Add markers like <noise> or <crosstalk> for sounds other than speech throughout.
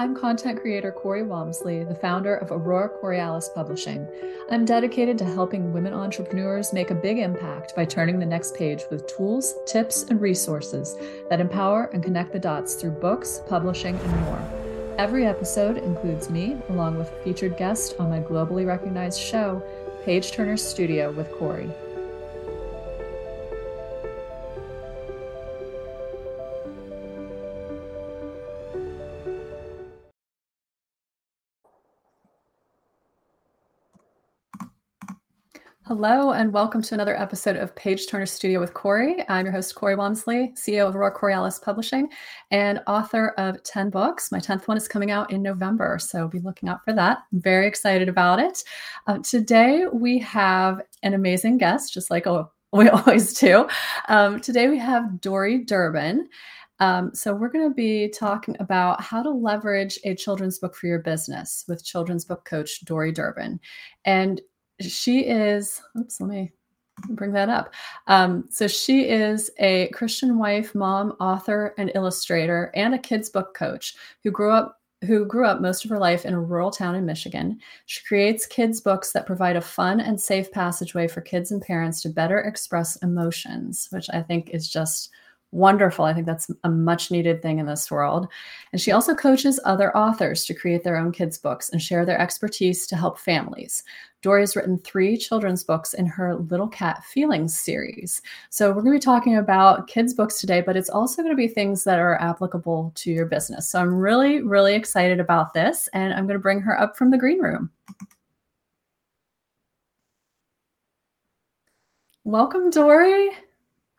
I'm content creator Cori Wamsley, the founder of Aurora Corialis Publishing. I'm dedicated to helping women entrepreneurs make a big impact by turning the next page with tools, tips, and resources that empower and connect the dots through books, publishing, and more. Every episode includes me, along with a featured guest on my globally recognized show, Page Turner Studio with Cori. Hello, and welcome to another episode of Page Turner Studio with Cori. I'm your host, Cori Wamsley, CEO of Aurora Corialis Publishing and author of 10 books. My 10th one is coming out in November, so be looking out for that. I'm very excited about it. Uh, today, we have an amazing guest, just like oh, <laughs> we always do. Um, today, we have Dori Durbin. Um, so, we're going to be talking about how to leverage a children's book for your business with children's book coach Dori Durbin. And she is, oops, let me bring that up. Um, so she is a Christian wife, mom, author, and illustrator, and a kids book coach who grew up who grew up most of her life in a rural town in Michigan. She creates kids books that provide a fun and safe passageway for kids and parents to better express emotions, which I think is just wonderful. I think that's a much needed thing in this world. And she also coaches other authors to create their own kids' books and share their expertise to help families. Dori has written three children's books in her Little Cat Feelings series. So we're going to be talking about kids' books today, but it's also going to be things that are applicable to your business. So I'm really, really excited about this, and I'm going to bring her up from the green room. Welcome, Dori.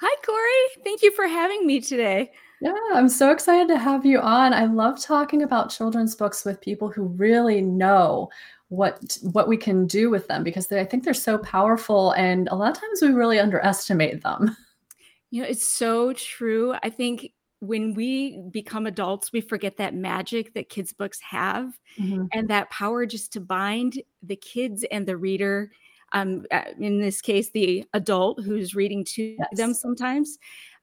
Hi, Cori. Thank you for having me today. Yeah, I'm so excited to have you on. I love talking about children's books with people who really know what what we can do with them because they, I think they're so powerful and a lot of times we really underestimate them. <laughs> You know, it's so true. I think when we become adults, we forget that magic that kids' books have mm-hmm. and that power just to bind the kids and the reader um, in this case, the adult who's reading to yes. them sometimes.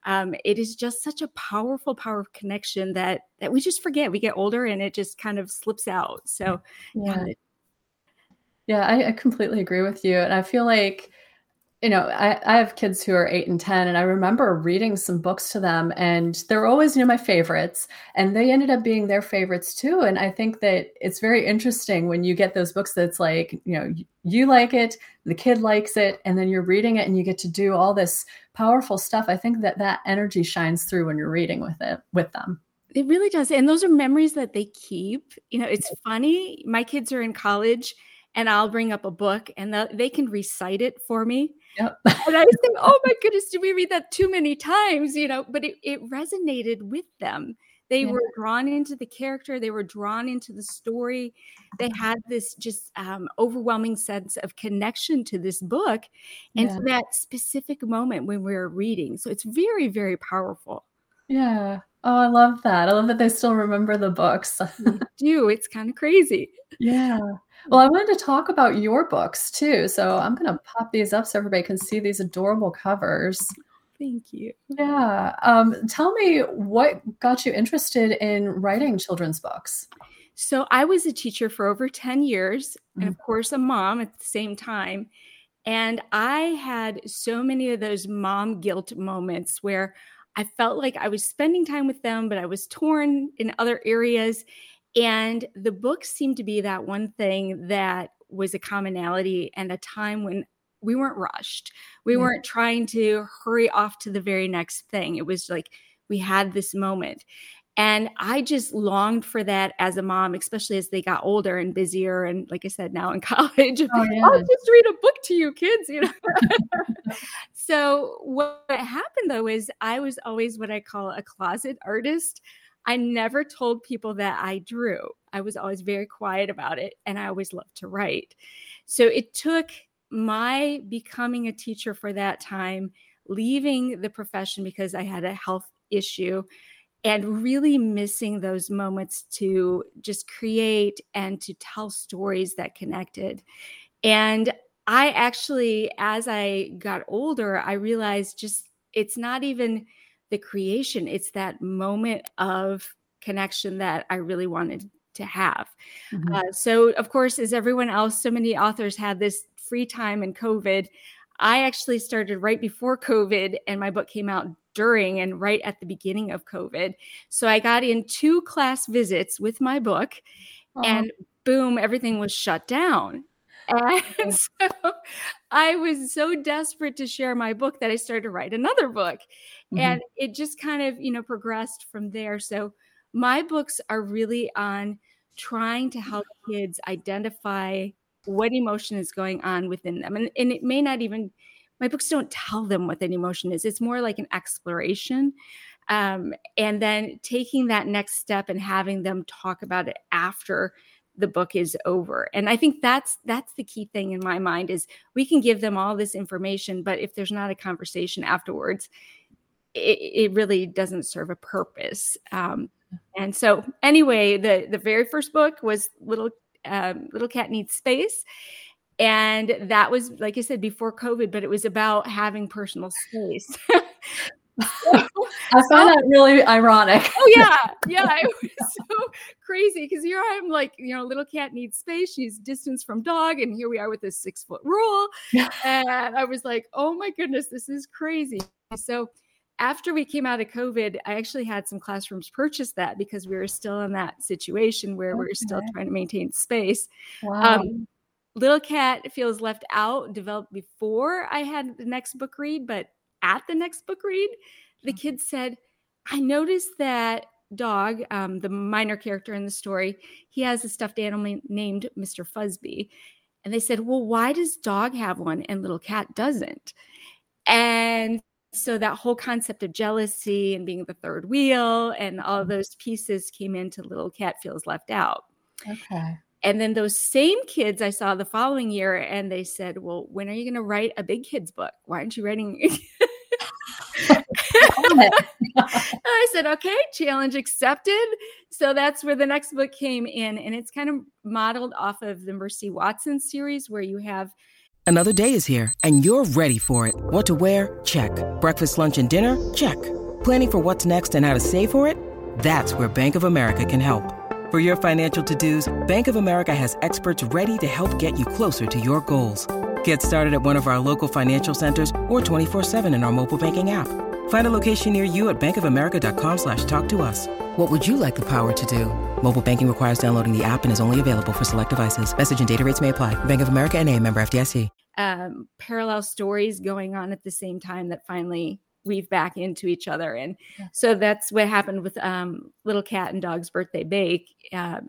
Um, it is just such a powerful, powerful connection that that we just forget. We get older and it just kind of slips out. So, yeah, yeah, I, I completely agree with you, and I feel like you know, I, I have kids who are eight and 10, and I remember reading some books to them, and they're always, you know, my favorites, and they ended up being their favorites too. And I think that it's very interesting when you get those books that's like, you know, you like it, the kid likes it, and then you're reading it and you get to do all this powerful stuff. I think that that energy shines through when you're reading with it, with them. It really does. And those are memories that they keep. You know, it's funny. My kids are in college and I'll bring up a book and they can recite it for me. Yep. <laughs> and I think, <laughs> oh my goodness, did we read that too many times? You know, but it, it resonated with them. They yeah. were drawn into the character, they were drawn into the story. They had this just um, overwhelming sense of connection to this book and yeah. to that specific moment when we were reading. So it's very, very powerful. Yeah. Oh, I love that. I love that they still remember the books. do. It's kind of crazy. <laughs> Yeah. Well, I wanted to talk about your books too. So I'm going to pop these up so everybody can see these adorable covers. Thank you. Yeah. Um, tell me what got you interested in writing children's books? So I was a teacher for over 10 years, mm-hmm. and of mm. course, a mom at the same time. And I had so many of those mom guilt moments where I felt like I was spending time with them, but I was torn in other areas. And the book seemed to be that one thing that was a commonality and a time when we weren't rushed. We mm-hmm. weren't trying to hurry off to the very next thing. It was like we had this moment. And I just longed for that as a mom, especially as they got older and busier. And like I said, now in <laughs> college, oh, yeah. I'll just read a book to you kids, you know. <laughs> so what happened though is I was always what I call a closet artist. I never told people that I drew. I was always very quiet about it and I always loved to write. So it took my becoming a teacher for that time, leaving the profession because I had a health issue and really missing those moments to just create and to tell stories that connected. And I actually, as I got older, I realized just it's not even the creation, it's that moment of connection that I really wanted to have. Mm-hmm. Uh, so, of course, as everyone else, so many authors had this free time in COVID. I actually started right before COVID, and my book came out during and right at the beginning of COVID. So I got in two class visits with my book, and boom, everything was shut down. And <laughs> so I was so desperate to share my book that I started to write another book. Mm-hmm. And it just kind of, you know, progressed from there. So my books are really on trying to help <laughs> kids identify what emotion is going on within them. And, and it may not even my books don't tell them what that emotion is. It's more like an exploration. Um, and then taking that next step and having them talk about it after the book is over. And i think that's that's the key thing in my mind is we can give them all this information but if there's not a conversation afterwards it, it really doesn't serve a purpose. Um, and so anyway the the very first book was little um, little cat needs space. And that was, like I said, before COVID, but it was about having personal space. <laughs> <laughs> I found that really ironic. oh yeah, yeah, it was <laughs> so crazy because here I'm like, you know, little cat needs space. She's distance from dog, and here we are with this six foot rule. and I was like, oh my goodness, this is crazy. So after we came out of COVID, I actually had some classrooms purchase that because we were still in that situation where okay. we are still trying to maintain space. Wow. Um, Little Cat Feels Left Out developed before I had the next book read, but at the next book read, the mm. kids said, I noticed that dog, um, the minor character in the story, he has a stuffed animal named Mr. Fuzzby. And they said, Well, why does dog have one and little cat doesn't? And so that whole concept of jealousy and being the third wheel and all mm. those pieces came into Little Cat Feels Left Out. Okay. And then those same kids I saw the following year, and they said, Well, when are you going to write a big kids book? Why aren't you writing? I said, Okay, challenge accepted. So that's where the next book came in. And it's kind of modeled off of the Mercy Watson series, where you have another day is here, and you're ready for it. What to wear? Check. Breakfast, lunch, and dinner? Check. Planning for what's next and how to save for it? That's where Bank of America can help. For your financial to-dos, Bank of America has experts ready to help get you closer to your goals. Get started at one of our local financial centers or 24-7 in our mobile banking app. Find a location near you at bankofamerica.com slash talk to us. What would you like the power to do? Mobile banking requires downloading the app and is only available for select devices. Message and data rates may apply. Bank of America and a member FDIC. Um, parallel stories going on at the same time that finally weave back into each other. And yeah. so that's what happened with um, Little Cat and Dog's Birthday Bake. Uh,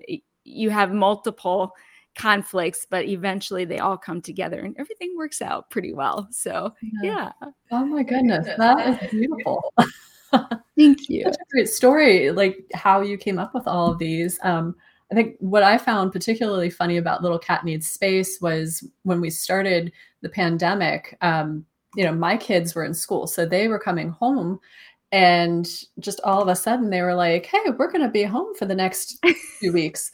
you have multiple conflicts, but eventually they all come together and everything works out pretty well. So, yeah. yeah. Oh my goodness. That is beautiful. <laughs> Thank you. Such a great story, like how you came up with all of these. Um, I think what I found particularly funny about Little Cat Needs Space was when we started the pandemic, um, you know, my kids were in school, so they were coming home and just all of a sudden they were like, "Hey, we're going to be home for the next <laughs> few weeks."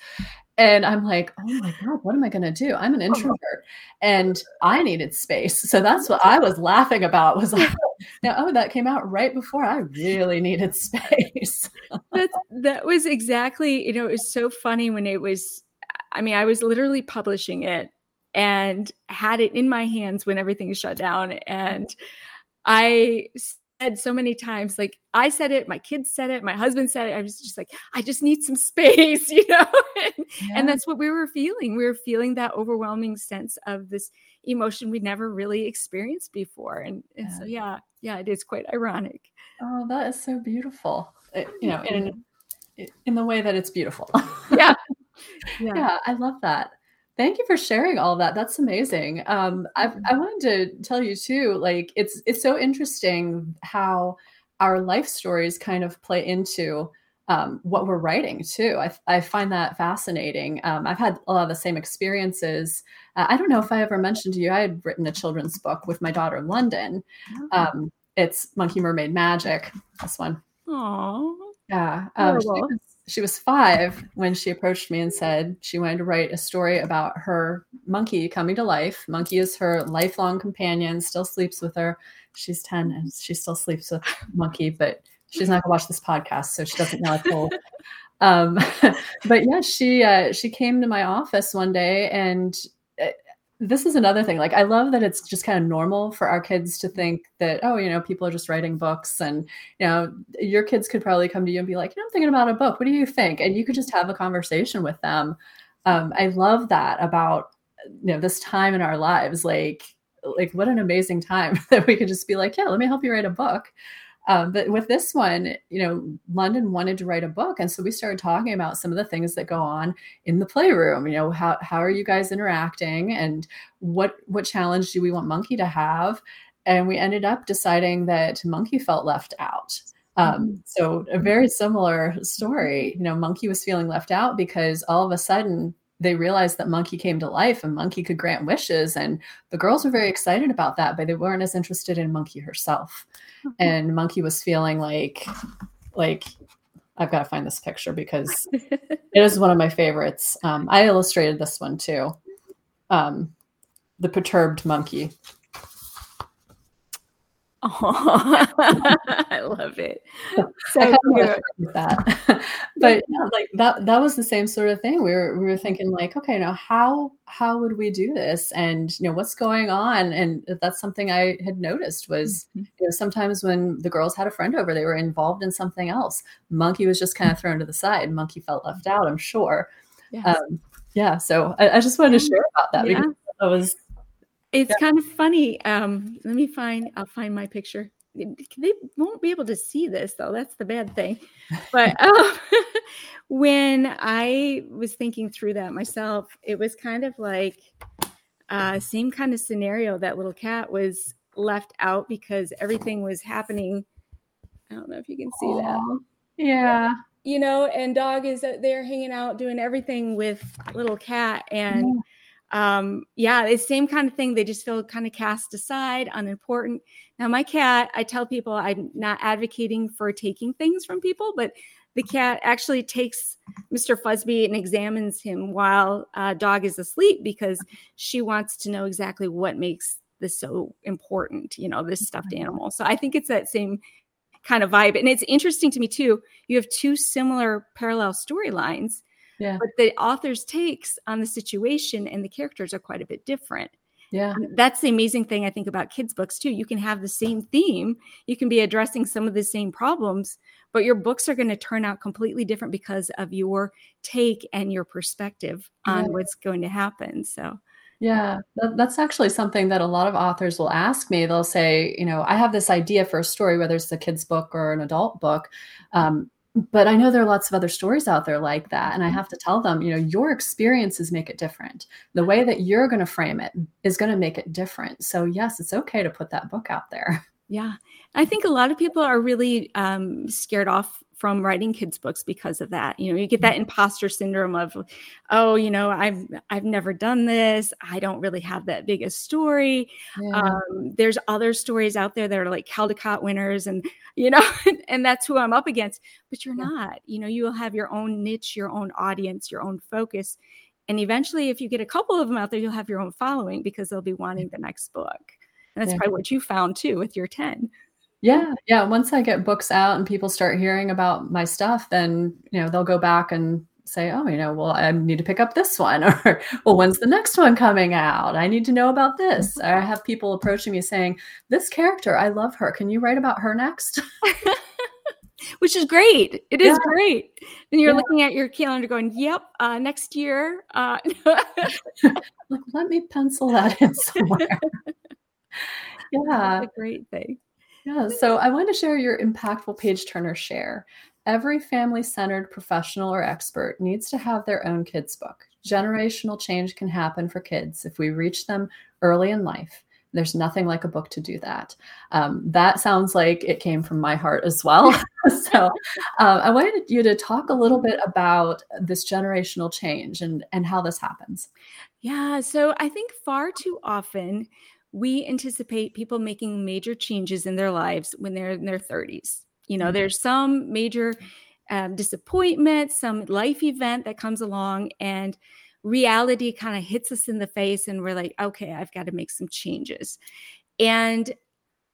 And I'm like, "Oh my god, what am I going to do? I'm an oh, introvert and I needed space." So that's what I was laughing about was like, <laughs> now, "Oh, that came out right before I really needed space." <laughs> that that was exactly, you know, it was so funny when it was I mean, I was literally publishing it and had it in my hands when everything shut down. And I said so many times, like I said it, my kids said it, my husband said it. I was just like, I just need some <laughs> space, you know? and, yeah. and that's what we were feeling. We were feeling that overwhelming sense of this emotion we'd never really experienced before. And, and yeah. so, yeah, yeah, it is quite ironic. Oh, that is so beautiful. It, you know, in in the way that it's beautiful. yeah. <laughs> yeah. yeah. I love that. Thank you for sharing all that. That's amazing. Um, I, mm-hmm. I wanted to tell you too, like it's it's so interesting how our life stories kind of play into um, what we're writing too. I, I find that fascinating. Um, I've had a lot of the same experiences. Uh, I don't know if I ever mentioned to you, I had written a children's book with my daughter, London. Oh. Um, it's Monkey Mermaid Magic. This one. Aww. Yeah. Um, she, was, she, was, five when she approached me and said she wanted to write a story about her monkey coming to life. Monkey is her lifelong companion, still sleeps with her. She's 10 and she still sleeps with <laughs> Monkey, but she's not going to watch this podcast, so she doesn't know it's <laughs> old. um, <laughs> but yeah, she uh, she came to my office one day and this is another thing like i love that it's just kind of normal for our kids to think that oh you know people are just writing books and you know your kids could probably come to you and be like you know i'm thinking about a book. What do you think? And you could just have a conversation with them. Um, i love that about you know this time in our lives like like what an amazing time <laughs> that we could just be like yeah let me help you write a book um, but with this one, you know, London wanted to write a book, and so we started talking about some of the things that go on in the playroom. You know, how how are you guys interacting, and what what challenge do we want Monkey to have? And we ended up deciding that Monkey felt left out. Um, mm-hmm. so a very similar story. You know, Monkey was feeling left out because all of a sudden they realized that Monkey came to life and Monkey could grant wishes. And the girls were very excited about that, but they weren't as interested in Monkey herself. And Monkey was feeling like, like, I've got to find this picture because <laughs> it is one of my favorites. Um, I illustrated this one too. Um, the perturbed monkey. Oh, <laughs> I love it. So cute. <laughs> that. but yeah, like that that was the same sort of thing. We were we were thinking like, okay, now how how would we do this? And you know, what's going on? And that's something I had noticed was mm-hmm. you know, sometimes when the girls had a friend over, they were involved in something else. Monkey was just kind of thrown to the side. Monkey felt left out, I'm sure. Yes. Um, yeah. So I, I, just wanted to share about that yeah. because that was it's yeah. kind of funny. Um, let me find. I'll find my picture. They won't be able to see this though. That's the bad thing. But <laughs> um, <laughs> when I was thinking through that myself, it was kind of like uh, same kind of scenario. That little cat was left out because everything was happening. I don't know if you can see Aww. that. Yeah. You know, and dog is there hanging out doing everything with little cat and. Yeah um yeah the same kind of thing they just feel kind of cast aside unimportant now my cat i tell people i'm not advocating for taking things from people but the cat actually takes mr fuzby and examines him while uh, dog is asleep because she wants to know exactly what makes this so important you know this stuffed mm-hmm. animal so i think it's that same kind of vibe and it's interesting to me too you have two similar parallel storylines yeah. But the author's takes on the situation and the characters are quite a bit different. Yeah. That's the amazing thing I think about kids' books too. You can have the same theme, you can be addressing some of the same problems, but your books are going to turn out completely different because of your take and your perspective on yeah. what's going to happen. So, yeah, that, that's actually something that a lot of authors will ask me. They'll say, you know, I have this idea for a story, whether it's a kid's book or an adult book. Um, but I know there are lots of other stories out there like that. And I mm-hmm. have to tell them, you know, your experiences make it different. The way that you're going to frame it is going to make it different. So, yes, it's okay to put that book out there. Yeah. I think a lot of people are really um, scared off from writing kids books because of that you know you get that mm-hmm. imposter syndrome of oh you know i've i've never done this i don't really have that big a story yeah. um, there's other stories out there that are like caldecott winners and you know <laughs> and that's who i'm up against but you're yeah. not you know you'll have your own niche your own audience your own focus and eventually if you get a couple of them out there you'll have your own following because they'll be wanting the next book and that's yeah. probably what you found too with your 10 yeah, yeah. Once I get books out and people start hearing about my stuff, then you know they'll go back and say, oh, you know, well, I need to pick up this one, <laughs> or well, when's the next one coming out? I need to know about this. I have people approaching me saying, this character, I love her. Can you write about her next? <laughs> Which is great. It is yeah. great. And you're yeah. looking at your calendar going, yep, uh, next year. Uh, <laughs> let me pencil that in somewhere. yeah. That's a great thing. Yeah. So I want to share your impactful page turner share. Every family centered professional or expert needs to have their own kids' book. Generational change can happen for kids if we reach them early in life. There's nothing like a book to do that. Um, that sounds like it came from my heart as well. <laughs> <laughs> so um, I wanted you to talk a little bit about this generational change and, and how this happens. Yeah. So I think far too often we anticipate people making major changes in their lives when they're in their 30s you know, mm-hmm. there's some major um, disappointment, some life event that comes along, and reality kind of hits us in the face, and we're like, okay, I've got to make some changes. And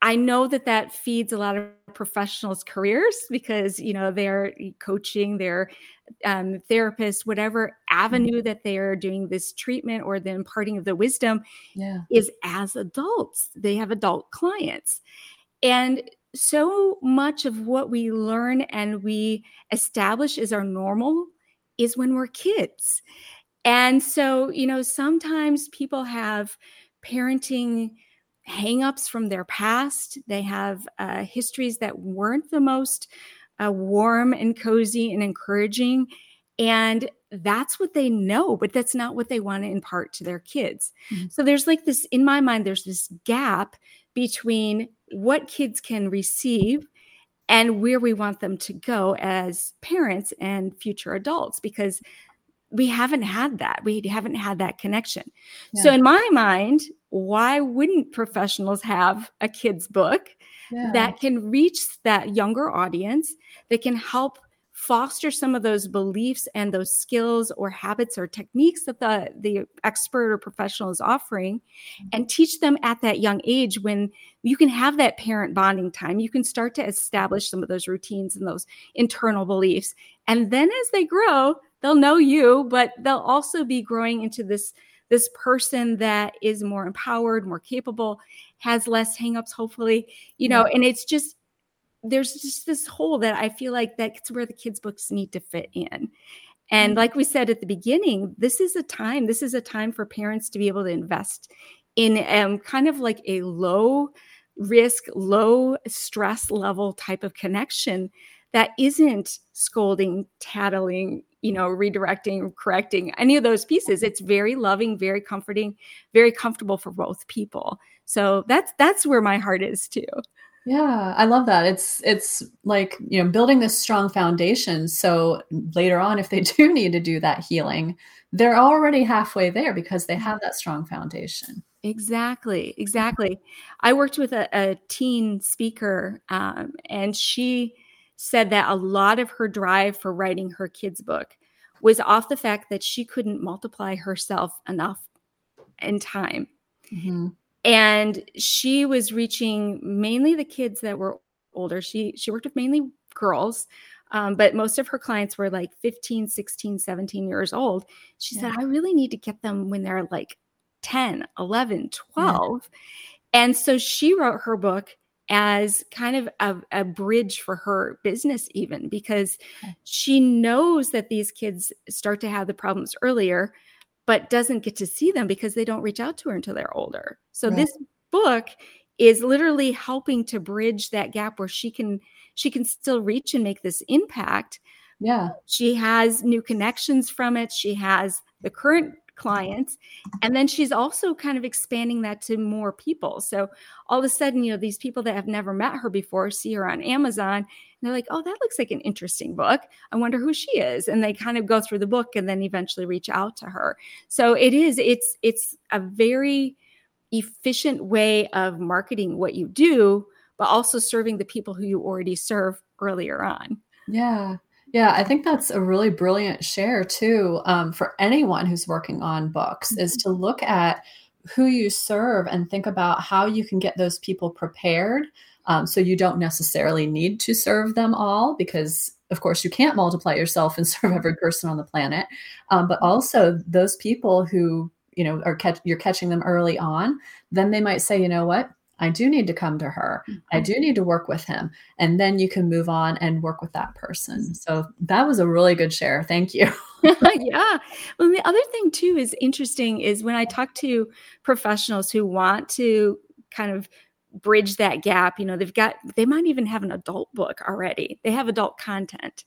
I know that that feeds a lot of professionals' careers because you know they're coaching, they're um, therapists, whatever mm-hmm. avenue that they are doing this treatment or the imparting of the wisdom yeah. is as adults. They have adult clients, and so much of what we learn and we establish as our normal is when we're kids. And so, you know, sometimes people have parenting hangups from their past. They have uh, histories that weren't the most uh, warm and cozy and encouraging. And that's what they know, but that's not what they want to impart to their kids. Mm-hmm. So there's like this, in my mind, there's this gap between what kids can receive and where we want them to go as parents and future adults because we haven't had that. We haven't had that connection. Yeah. So, in my mind, why wouldn't professionals have a kids' book yeah. that can reach that younger audience that can help foster some of those beliefs and those skills or habits or techniques that the the expert or professional is offering mm-hmm. and teach them at that young age when you can have that parent bonding time you can start to establish some of those routines and those internal beliefs and then as they grow they'll know you but they'll also be growing into this this person that is more empowered more capable has less hangups hopefully you know and it's just there's just this hole that I feel like that's where the kids' books need to fit in. And mm. like we said at the beginning, this is a time, this is a time for parents to be able to invest in um, kind of like a low risk, low stress level type of connection that isn't scolding, tattling, you know, redirecting, correcting, any of those pieces. It's very loving, very comforting, very comfortable for both people. So that's that's where my heart is too. Yeah, I love that. It's it's like, you know, building this strong foundation so later on if they <laughs> do need to do that healing, they're already halfway there because they have that strong foundation. Exactly, exactly. I worked with a, a teen speaker, um, and she said that a lot of her drive for writing her kids' book was off the fact that she couldn't multiply herself enough in time. Mm-hmm and she was reaching mainly the kids that were older she she worked with mainly girls um, but most of her clients were like 15 16 17 years old she yeah. said i really need to get them when they're like 10 11 12 yeah. and so she wrote her book as kind of a, a, bridge for her business even because she knows that these kids start to have the problems earlier but doesn't get to see them because they don't reach out to her until they're older. So right. this book is literally helping to bridge that gap where she can she can still reach and make this impact. Yeah. She has new connections from it. She has the current clients. And then she's also kind of expanding that to more people. So all of a sudden you know these people that have never met her before see her on amazon and they're like oh that looks like an interesting book. I wonder who she is. And they kind of go through the book and then eventually reach out to her. So it is it's it's a very efficient way of marketing what you do but also serving the people who you already serve earlier on. Yeah yeah, I think that's a really brilliant share too um, for anyone who's working on books mm-hmm. is to look at who you serve and think about how you can get those people prepared Um, so you don't necessarily need to serve them all because, of course, you can't multiply yourself and <laughs> serve every person on the planet. Um, but also those people who you know are catch, you're catching them early on, then they might say, you know what, I do need to come to her. I mm-hmm. do need to work with him. And then you can move on and work with that person. So that was a really good share. Thank you. <laughs> yeah. Well, the other thing, too, is interesting is when I talk to professionals who want to kind of bridge that gap you know they've got they might even have an adult book already they have adult content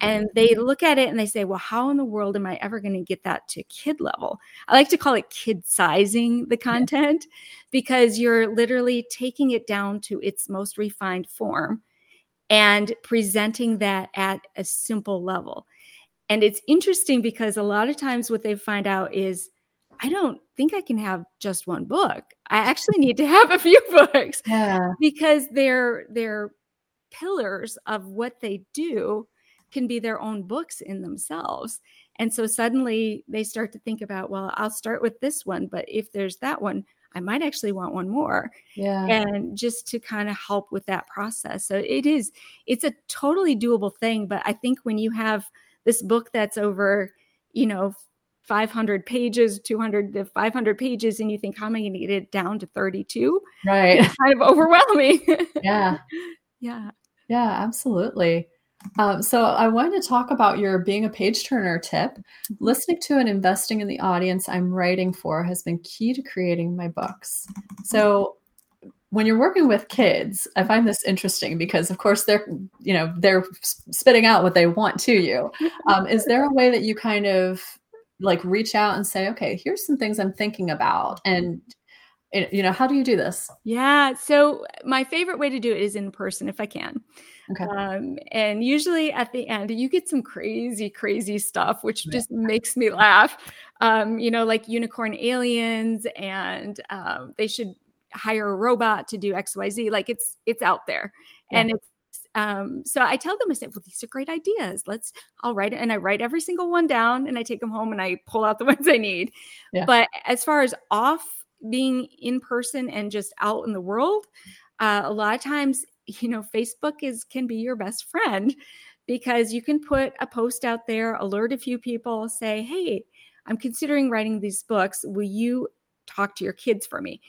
and they mm-hmm. look at it and they say well how in the world am i ever going to get that to kid level i like to call it kid sizing the content yeah. because you're literally taking it down to its most refined form and presenting that at a simple level and it's interesting because a lot of times what they find out is I don't think I can have just one book. I actually need to have a few <laughs> books yeah. because they're they're pillars of what they do can be their own books in themselves. And so suddenly they start to think about, well, I'll start with this one, but if there's that one, I might actually want one more. Yeah. And just to kind of help with that process. So it is, it's a totally doable thing. But I think when you have this book that's over, you know, 500 pages, 200 to 500 pages, and you think, how am I going to get it down to 32? Right. It's kind of overwhelming. <laughs> yeah. Yeah. Yeah, absolutely. Um, so I wanted to talk about your being a page turner tip. Mm-hmm. Listening to and investing in the audience I'm writing for has been key to creating my books. So when you're working with kids, I find this interesting because, of course, they're you know they're spitting out what they want to you. <laughs> Um, is there a way that you kind of like reach out and say, okay, here's some things I'm thinking about. And, you know, how do you do this? Yeah. So my favorite way to do it is in person if I can. Okay. Um, and usually at the end, you get some crazy, crazy stuff, which yeah. just makes me laugh. Um, you know, like unicorn aliens, and um, they should hire a robot to do XYZ. Like it's it's out there. Yeah. And it's um, so I tell them, I say, well, these are great ideas. Let's, I'll write it. And I write every single one down and I take them home and I pull out the <laughs> ones I need. Yeah. But as far as off being in person and just out in the world, uh, a lot of times, you know, Facebook is, can be your best friend because you can put a post out there, alert a few people, say, hey, I'm considering writing these books. Will you talk to your kids for me?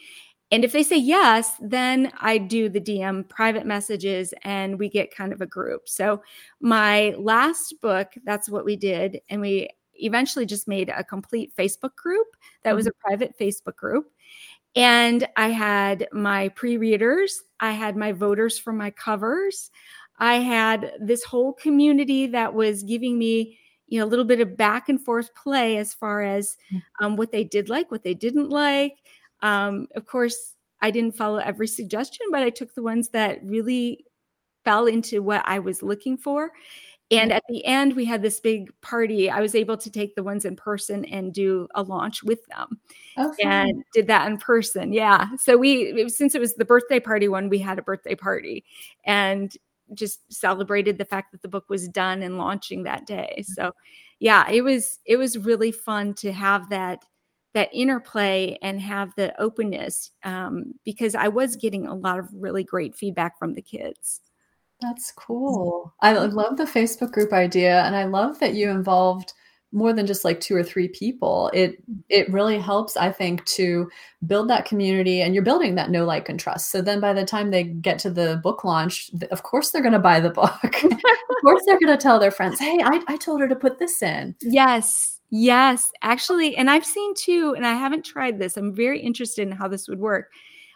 And if they say yes, then I do the DM private messages and we get kind of a group. So, my last book, that's what we did. And we eventually just made a complete Facebook group that was a mm-hmm. private Facebook group. And I had my pre readers, I had my voters for my covers, I had this whole community that was giving me you know a little bit of back and forth play as far as mm. um, what they did like what they didn't like um, of course, I didn't follow every suggestion, but I took the ones that really fell into what I was looking for. And at the end, we had this big party. I was able to take the ones in person and do a launch with them okay. and did that in person. Yeah. So we, since it was the birthday party one, we had a birthday party and just celebrated the fact that the book was done and launching that day. So yeah, it was, it was really fun to have that that interplay and have the openness um, because I was getting a lot of really great feedback from the kids. That's cool. I love the Facebook group idea, and I love that you involved more than just like two or three people. It it really helps, I think, to build that community, and you're building that know, like, and trust. So then, by the time they get to the book launch, of course they're going to buy the book. <laughs> of course they're going to tell their friends, "Hey, I, I told her to put this in." Yes, Yes, actually, and I've seen too, and I haven't tried this. I'm very interested in how this would work.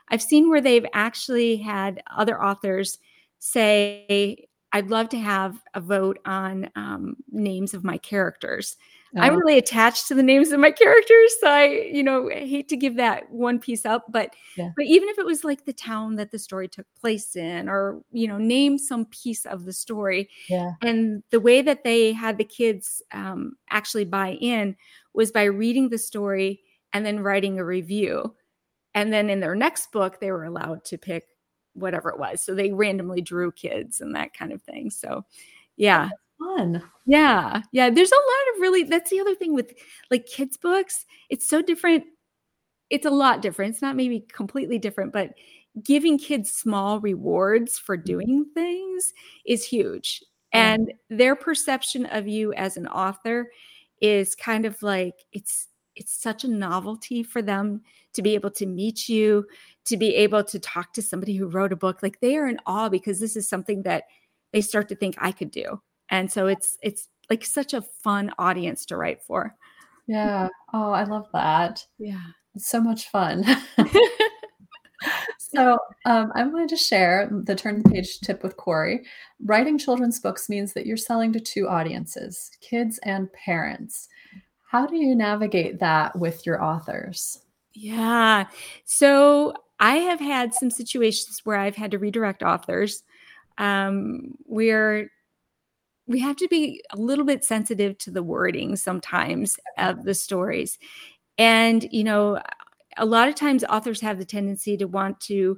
I've seen where they've actually had other authors say, I'd love to have a vote on um, names of my characters. Oh. I'm really attached to the names of my characters. So I, you know, I hate to give that one piece up, but yeah. but even if it was like the town that the story took place in, or you know, name some piece of the story. Yeah. And the way that they had the kids um, actually buy in was by reading the story and then writing a review. And then in their next book, they were allowed to pick whatever it was. So they randomly drew kids and that kind of thing. So yeah fun. Yeah. Yeah. There's a lot of really, that's the other thing with like kids' books. It's so different. It's a lot different. It's not maybe completely different, but giving kids small rewards for mm-hmm. doing things is huge. And their perception of you as an author is kind of like it's it's such a novelty for them to be able to meet you, to be able to talk to somebody who wrote a book. Like they are in awe because this is something that they start to think I could do. And so it's it's like such a fun audience to write for. Yeah. Oh, I love that. Yeah. It's so much fun. <laughs> <laughs> so um, I wanted to share the turn the page tip with Cori. Writing children's books means that you're selling to two audiences, kids and parents. How do you navigate that with your authors? Yeah. So I have had some situations where I've had to redirect authors. Um, we're we have to be a little bit sensitive to the wording sometimes of the stories. And, you know, a lot of times authors have the tendency to want to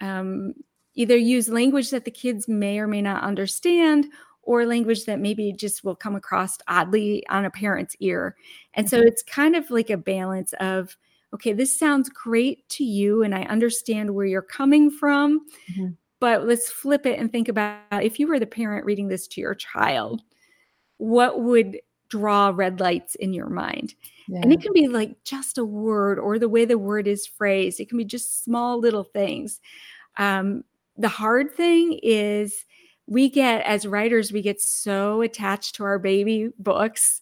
um, either use language that the kids may or may not understand or language that maybe just will come across oddly on a parent's ear. And so mm-hmm. it's kind of like a balance of, okay, this sounds great to you, and I understand where you're coming from. Mm-hmm. But let's flip it and think about if you were the parent reading this to your child, what would draw red lights in your mind? Yeah. And it can be like just a word or the way the word is phrased. It can be just small little things. Um, the hard thing is we get, as writers, we get so attached to our baby books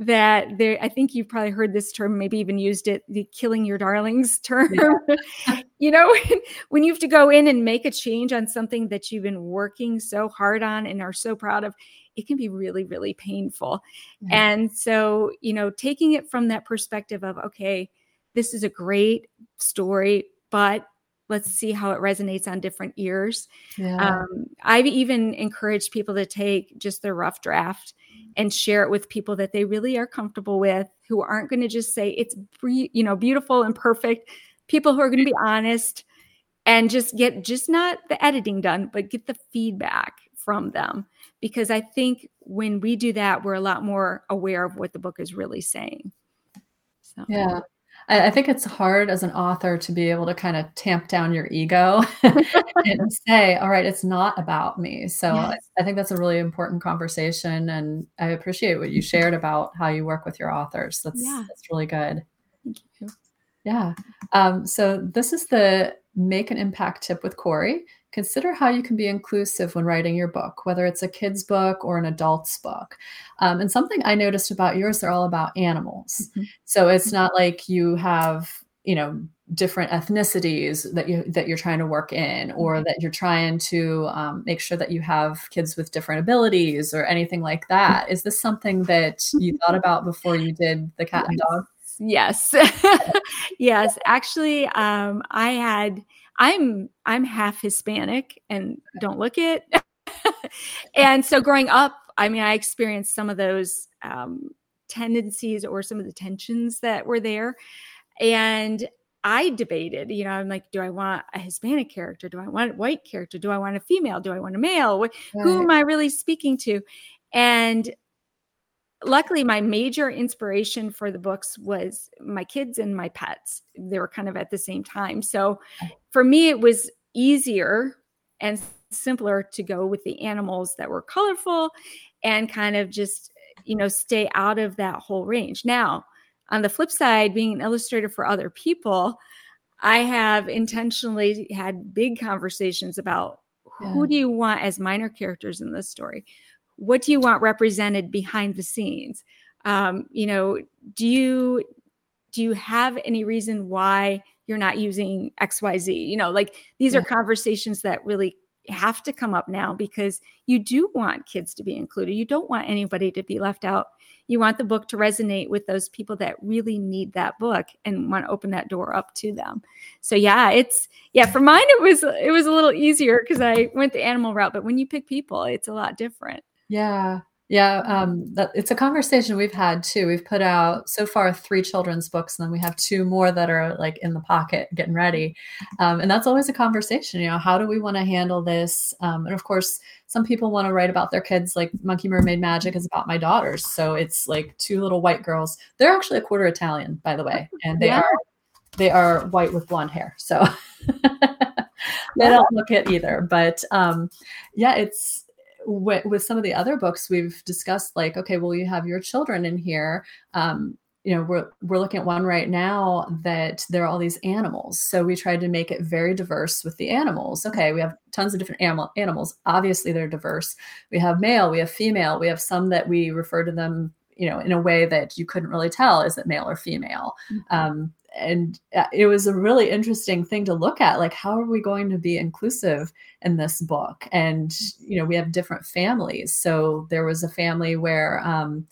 that there i think you've probably heard this term maybe even used it the killing your darlings <laughs> term yeah. You know <laughs> when, you have to go in and make a change on something that you've been working so hard on and are so proud of it can be really really painful. And so you know taking it from that perspective of okay this is a great story but let's see how it resonates on different ears. Yeah. um, i've even encouraged people to take just the rough draft and share it with people that they really are comfortable with who aren't going to just say it's you know beautiful and perfect people who are going to be honest and just get just not the editing done but get the feedback from them because i think when we do that we're a lot more aware of what the book is really saying so yeah I, think it's hard as an author to be able to kind of tamp down your ego <laughs> and say, all right, it's not about me. So yes. I think that's a really important conversation. And I appreciate what you <laughs> shared about how you work with your authors. That's yeah. that's really good. Thank you. Yeah. Um, so this is the make an impact tip with Cori. Consider how you can be inclusive when writing your book, whether it's a kid's book or an adult's book. Um, and something I noticed about yours, they're all about animals. Mm-hmm. So it's not like you have, you know, different ethnicities that you that you're trying to work in or mm-hmm. that you're trying to um, make sure that you have kids with different abilities or anything like that is this something that you thought about before you did the cat and dog yes <laughs> yes actually um, i had i'm i'm half hispanic and don't look it <laughs> and so growing up i mean i experienced some of those um, tendencies or some of the tensions that were there and I debated, you know, I'm like, do I want a Hispanic character? Do I want a white character? Do I want a female? Do I want a male? Who am I really speaking to? And luckily my major inspiration for the books was my kids and my pets. They were kind of at the same time. So oh. for me it was easier and simpler to go with the animals that were colorful and kind of just you know stay out of that whole range. Now on the flip side being an illustrator for other people i have intentionally had big conversations about yeah. who do you want as minor characters in this story what do you want represented behind the scenes? Um, you know do you do you have any reason why you're not using xyz you know like these yeah. are conversations that really have to come up now because you do want kids to be included. You don't want anybody to be left out. You want the book to resonate with those people that really need that book and want to open that door up to them. So yeah it's yeah for mine it was it was a little easier because i went the animal route but when you pick people it's a lot different yeah. Yeah, um, that, it's a conversation we've had too. We've put out so far three children's books, and then we have two more that are like in the pocket, getting ready. Um, and that's always a conversation. You know, how do we want to handle this? Um, and of course, some people want to write about their kids. Like Monkey Mermaid Magic is about my daughters, so it's like two little white girls. They're actually a quarter Italian, by the way, and they yeah. are they are white with blonde hair. So <laughs> they don't look it either. But um, yeah, it's with, with some of the other books we've discussed, like, okay, well, you have your children in here. Um, you know we're we're looking at one right now that there are all these animals. So we tried to make it very diverse with the animals. Okay we have tons of different animal animals. Obviously they're diverse. We have male we have female we have some that we refer to them you know in a way that you couldn't really tell is it male or female. Mm-hmm. um, and uh, it was a really interesting thing to look at like how are we going to be inclusive in this book and you know we have different families so there was a family where um,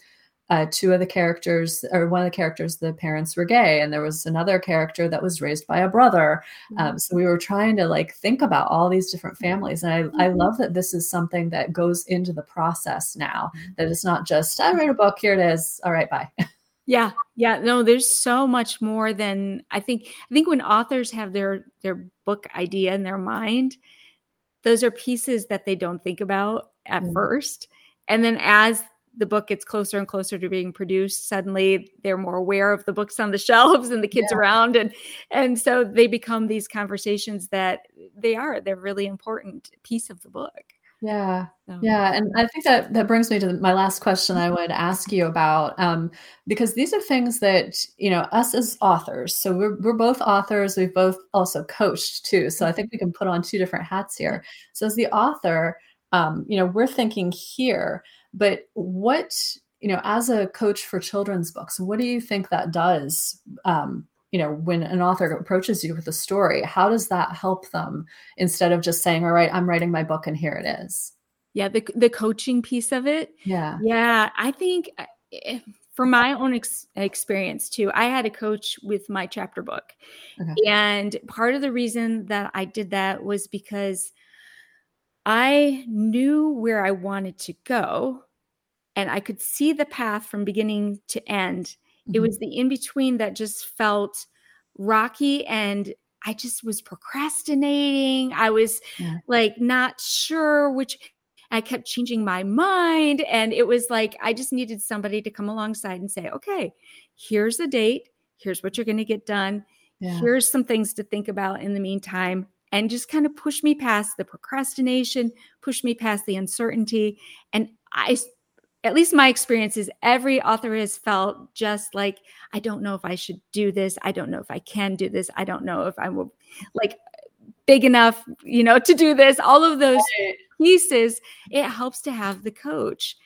uh, two of the characters, or one of the characters, the parents were gay, and there was another character that was raised by a brother. Mm-hmm. Um, so we were trying to like think about all these different families, and I, mm-hmm. I love that this is something that goes into the process now. Mm-hmm. That it's not just I write a book, here it is, all right, bye. <laughs> Yeah, yeah, no, there's so much more than I think. I think when authors have their their book idea in their mind, those are pieces that they don't think about at mm-hmm. first, and then as the book gets closer and closer to being produced suddenly they're more aware of the books on the <laughs> shelves and the kids yeah. around and and so they become these conversations that they are they're really important piece of the book yeah so. yeah and i think that that brings me to my last question i would ask you about um, because these are things that you know us as authors so we're, we're both authors we've both also coached too so i think we can put on two different hats here so as the author um, you know we're thinking here but what, you know, as a coach for children's books, what do you think that does? Um, you know, when an author approaches you with a story, how does that help them instead of just saying, all right, I'm writing my book and here it is? Yeah, the, the coaching piece of it. Yeah. Yeah. I think eh, from my own ex- experience too, I had a coach with my chapter book. Okay. And part of the reason that I did that was because I knew where I wanted to go and I could see the path from beginning to end. Mm-hmm. It was the in between that just felt rocky and I just was procrastinating. I was yeah. like not sure which I kept changing my mind and it was like I just needed somebody to come alongside and say, "Okay, here's the date. Here's what you're going to get done. Yeah. Here's some things to think about in the meantime." and just kind of push me past the procrastination, push me past the uncertainty. And I, at least my experience is every author has felt just like, I don't know if I should do this. I don't know if I can do this. I don't know if I will like big enough, you know, to do this. All of those pieces, it helps to have the coach.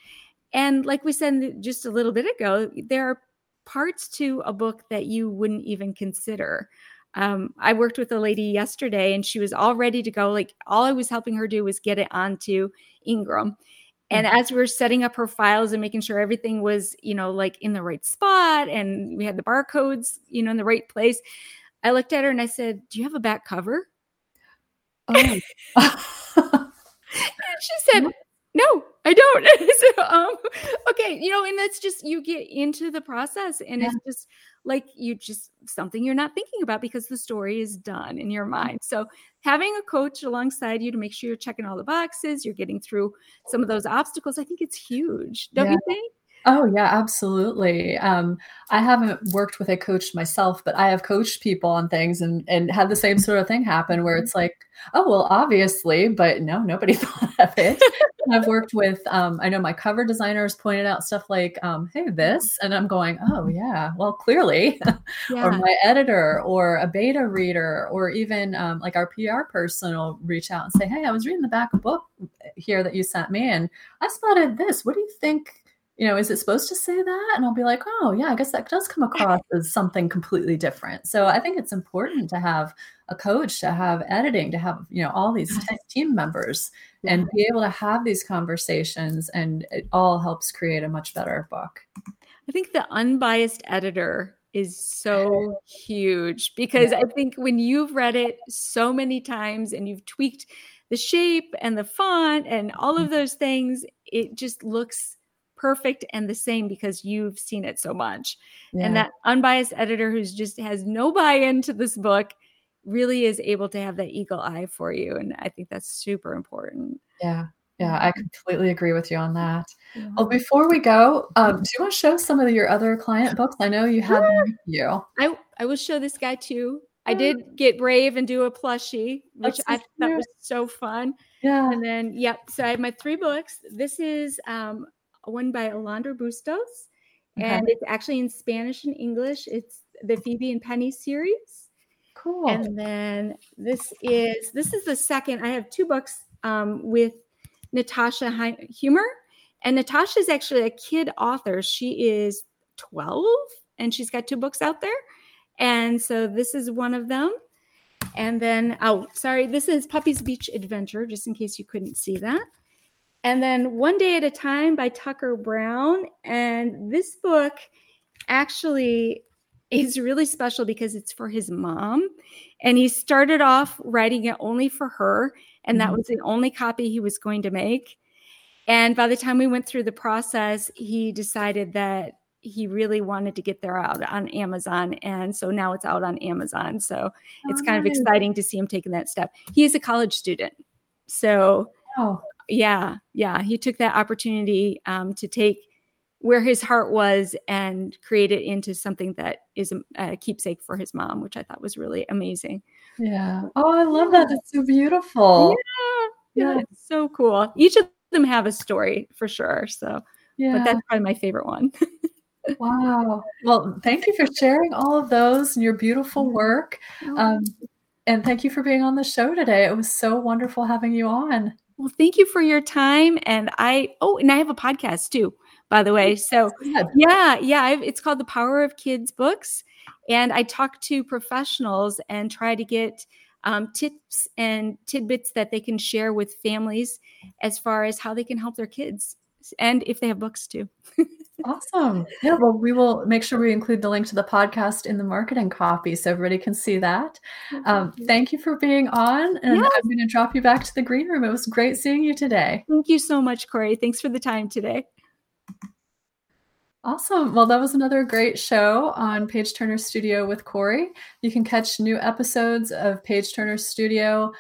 And like we said just a little bit ago, there are parts to a book that you wouldn't even consider um, I worked with a lady yesterday and she was all ready to go. Like all I was helping her do was get it onto Ingram. And mm-hmm. as we were setting up her files and making sure everything was, you know, like in the right spot and we had the barcodes, you know, in the right place, I looked at her and I said, Do you have a back cover? Oh. <laughs> and she said, No, I don't. <laughs> so, um, okay, you know, and that's just you get into the process and yeah. it's just like you just something you're not thinking about because the story is done in your mind. So having a coach alongside you to make sure you're checking all the boxes, you're getting through some of those obstacles, I think it's huge. Don't yeah. you think? Oh yeah, absolutely. Um, I haven't worked with a coach myself, but I have coached people on things and and had the same sort of thing happen where it's like, oh well, obviously, but no, nobody <laughs> thought of it. I've worked with, um, I know my cover designers pointed out stuff like, um, hey, this, and I'm going, oh yeah, well clearly, <laughs> yeah. or my editor, or a beta reader, or even um, like our PR person will reach out and say, hey, I was reading the back book here that you sent me, and I spotted this. What do you think? You know, is it supposed to say that? And I'll be like, oh, yeah, I guess that does come across as something completely different. So I think it's important to have a coach, to have editing, to have, you know, all these team members and be able to have these conversations. And it all helps create a much better book. I think the unbiased editor is so huge because I think when you've read it so many times and you've tweaked the shape and the font and all of mm. those things, it just looks perfect and the same because you've seen it so much. Yeah. And that unbiased editor who's just has no buy-in to this book really is able to have that eagle eye for you. And I think that's super important. Yeah. Yeah, I completely agree with you on that. Yeah. Well, before we go, um, do you want to show some of your other client books? I know you have them you. I, I will show this guy too. I did get brave and do a plushie, which so I thought was so fun. Yeah. And then, yep. So I have my three books. This is um, one by Alondra Bustos, okay. and it's actually in Spanish and English. It's the Phoebe and Penny series. Cool. And then this is this is the second. I have two books um, with Natasha Humor, and Natasha is actually a kid author. She is 12 and she's got two books out there. And so this is one of them. And then, oh, sorry, this is Puppy's Beach Adventure, just in case you couldn't see that. And then One Day at a Time by Tucker Brown. And this book actually is really special because it's for his mom. And he started off writing it only for her. And that mm-hmm. was the only copy he was going to make. And by the time we went through the process, he decided that he really wanted to get there out on Amazon. And so now it's out on Amazon. So it's kind of exciting to see him taking that step. He is a college student. So, oh. Yeah, yeah, he took that opportunity um, to take where his heart was and create it into something that is a, a, keepsake for his mom, which I thought was really amazing. Yeah. Oh, I love that. It's so beautiful. Yeah. Yeah. yeah. It's so cool. Each of them have a story for sure. So, yeah. but that's probably my favorite one. <laughs> wow. Well, thank you for sharing all of those and your beautiful work. Um, and thank you for being on the show today. It was so wonderful having you on. Well, thank you for your time. And I, oh, and I have a podcast too, by the way. So, yeah, yeah, I've, it's called The Power of Kids Books. And I talk to professionals and try to get um, tips and tidbits that they can share with families as far as how they can help their kids and if they have books too. <laughs> awesome. Yeah, well, we will make sure we include the link to the podcast in the marketing copy so everybody can see that. Um, thank you for being on. And yes. I'm going to drop you back to the green room. It was great seeing you today. Thank you so much, Cori. Thanks for the time today. Awesome. Well, that was another great show on Page Turner Studio with Cori. You can catch new episodes of Page Turner Studio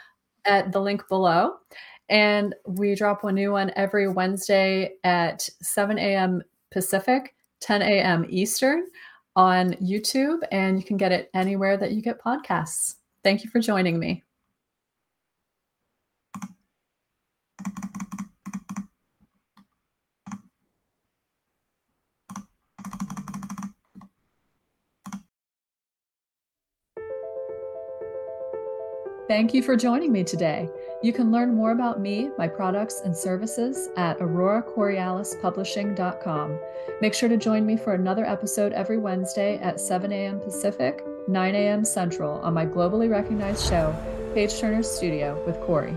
at the link below. And we drop a new one every Wednesday at 7 a.m. Pacific, 10 a.m. Eastern on YouTube. And you can get it anywhere that you get podcasts. Thank you for joining me. Thank you for joining me today. You can learn more about me, my products, and services at auroracorialispublishing.com. Make sure to join me for another episode every Wednesday at 7 a.m. Pacific, 9 a.m. Central on my globally recognized show, Page Turner Studio with Cori.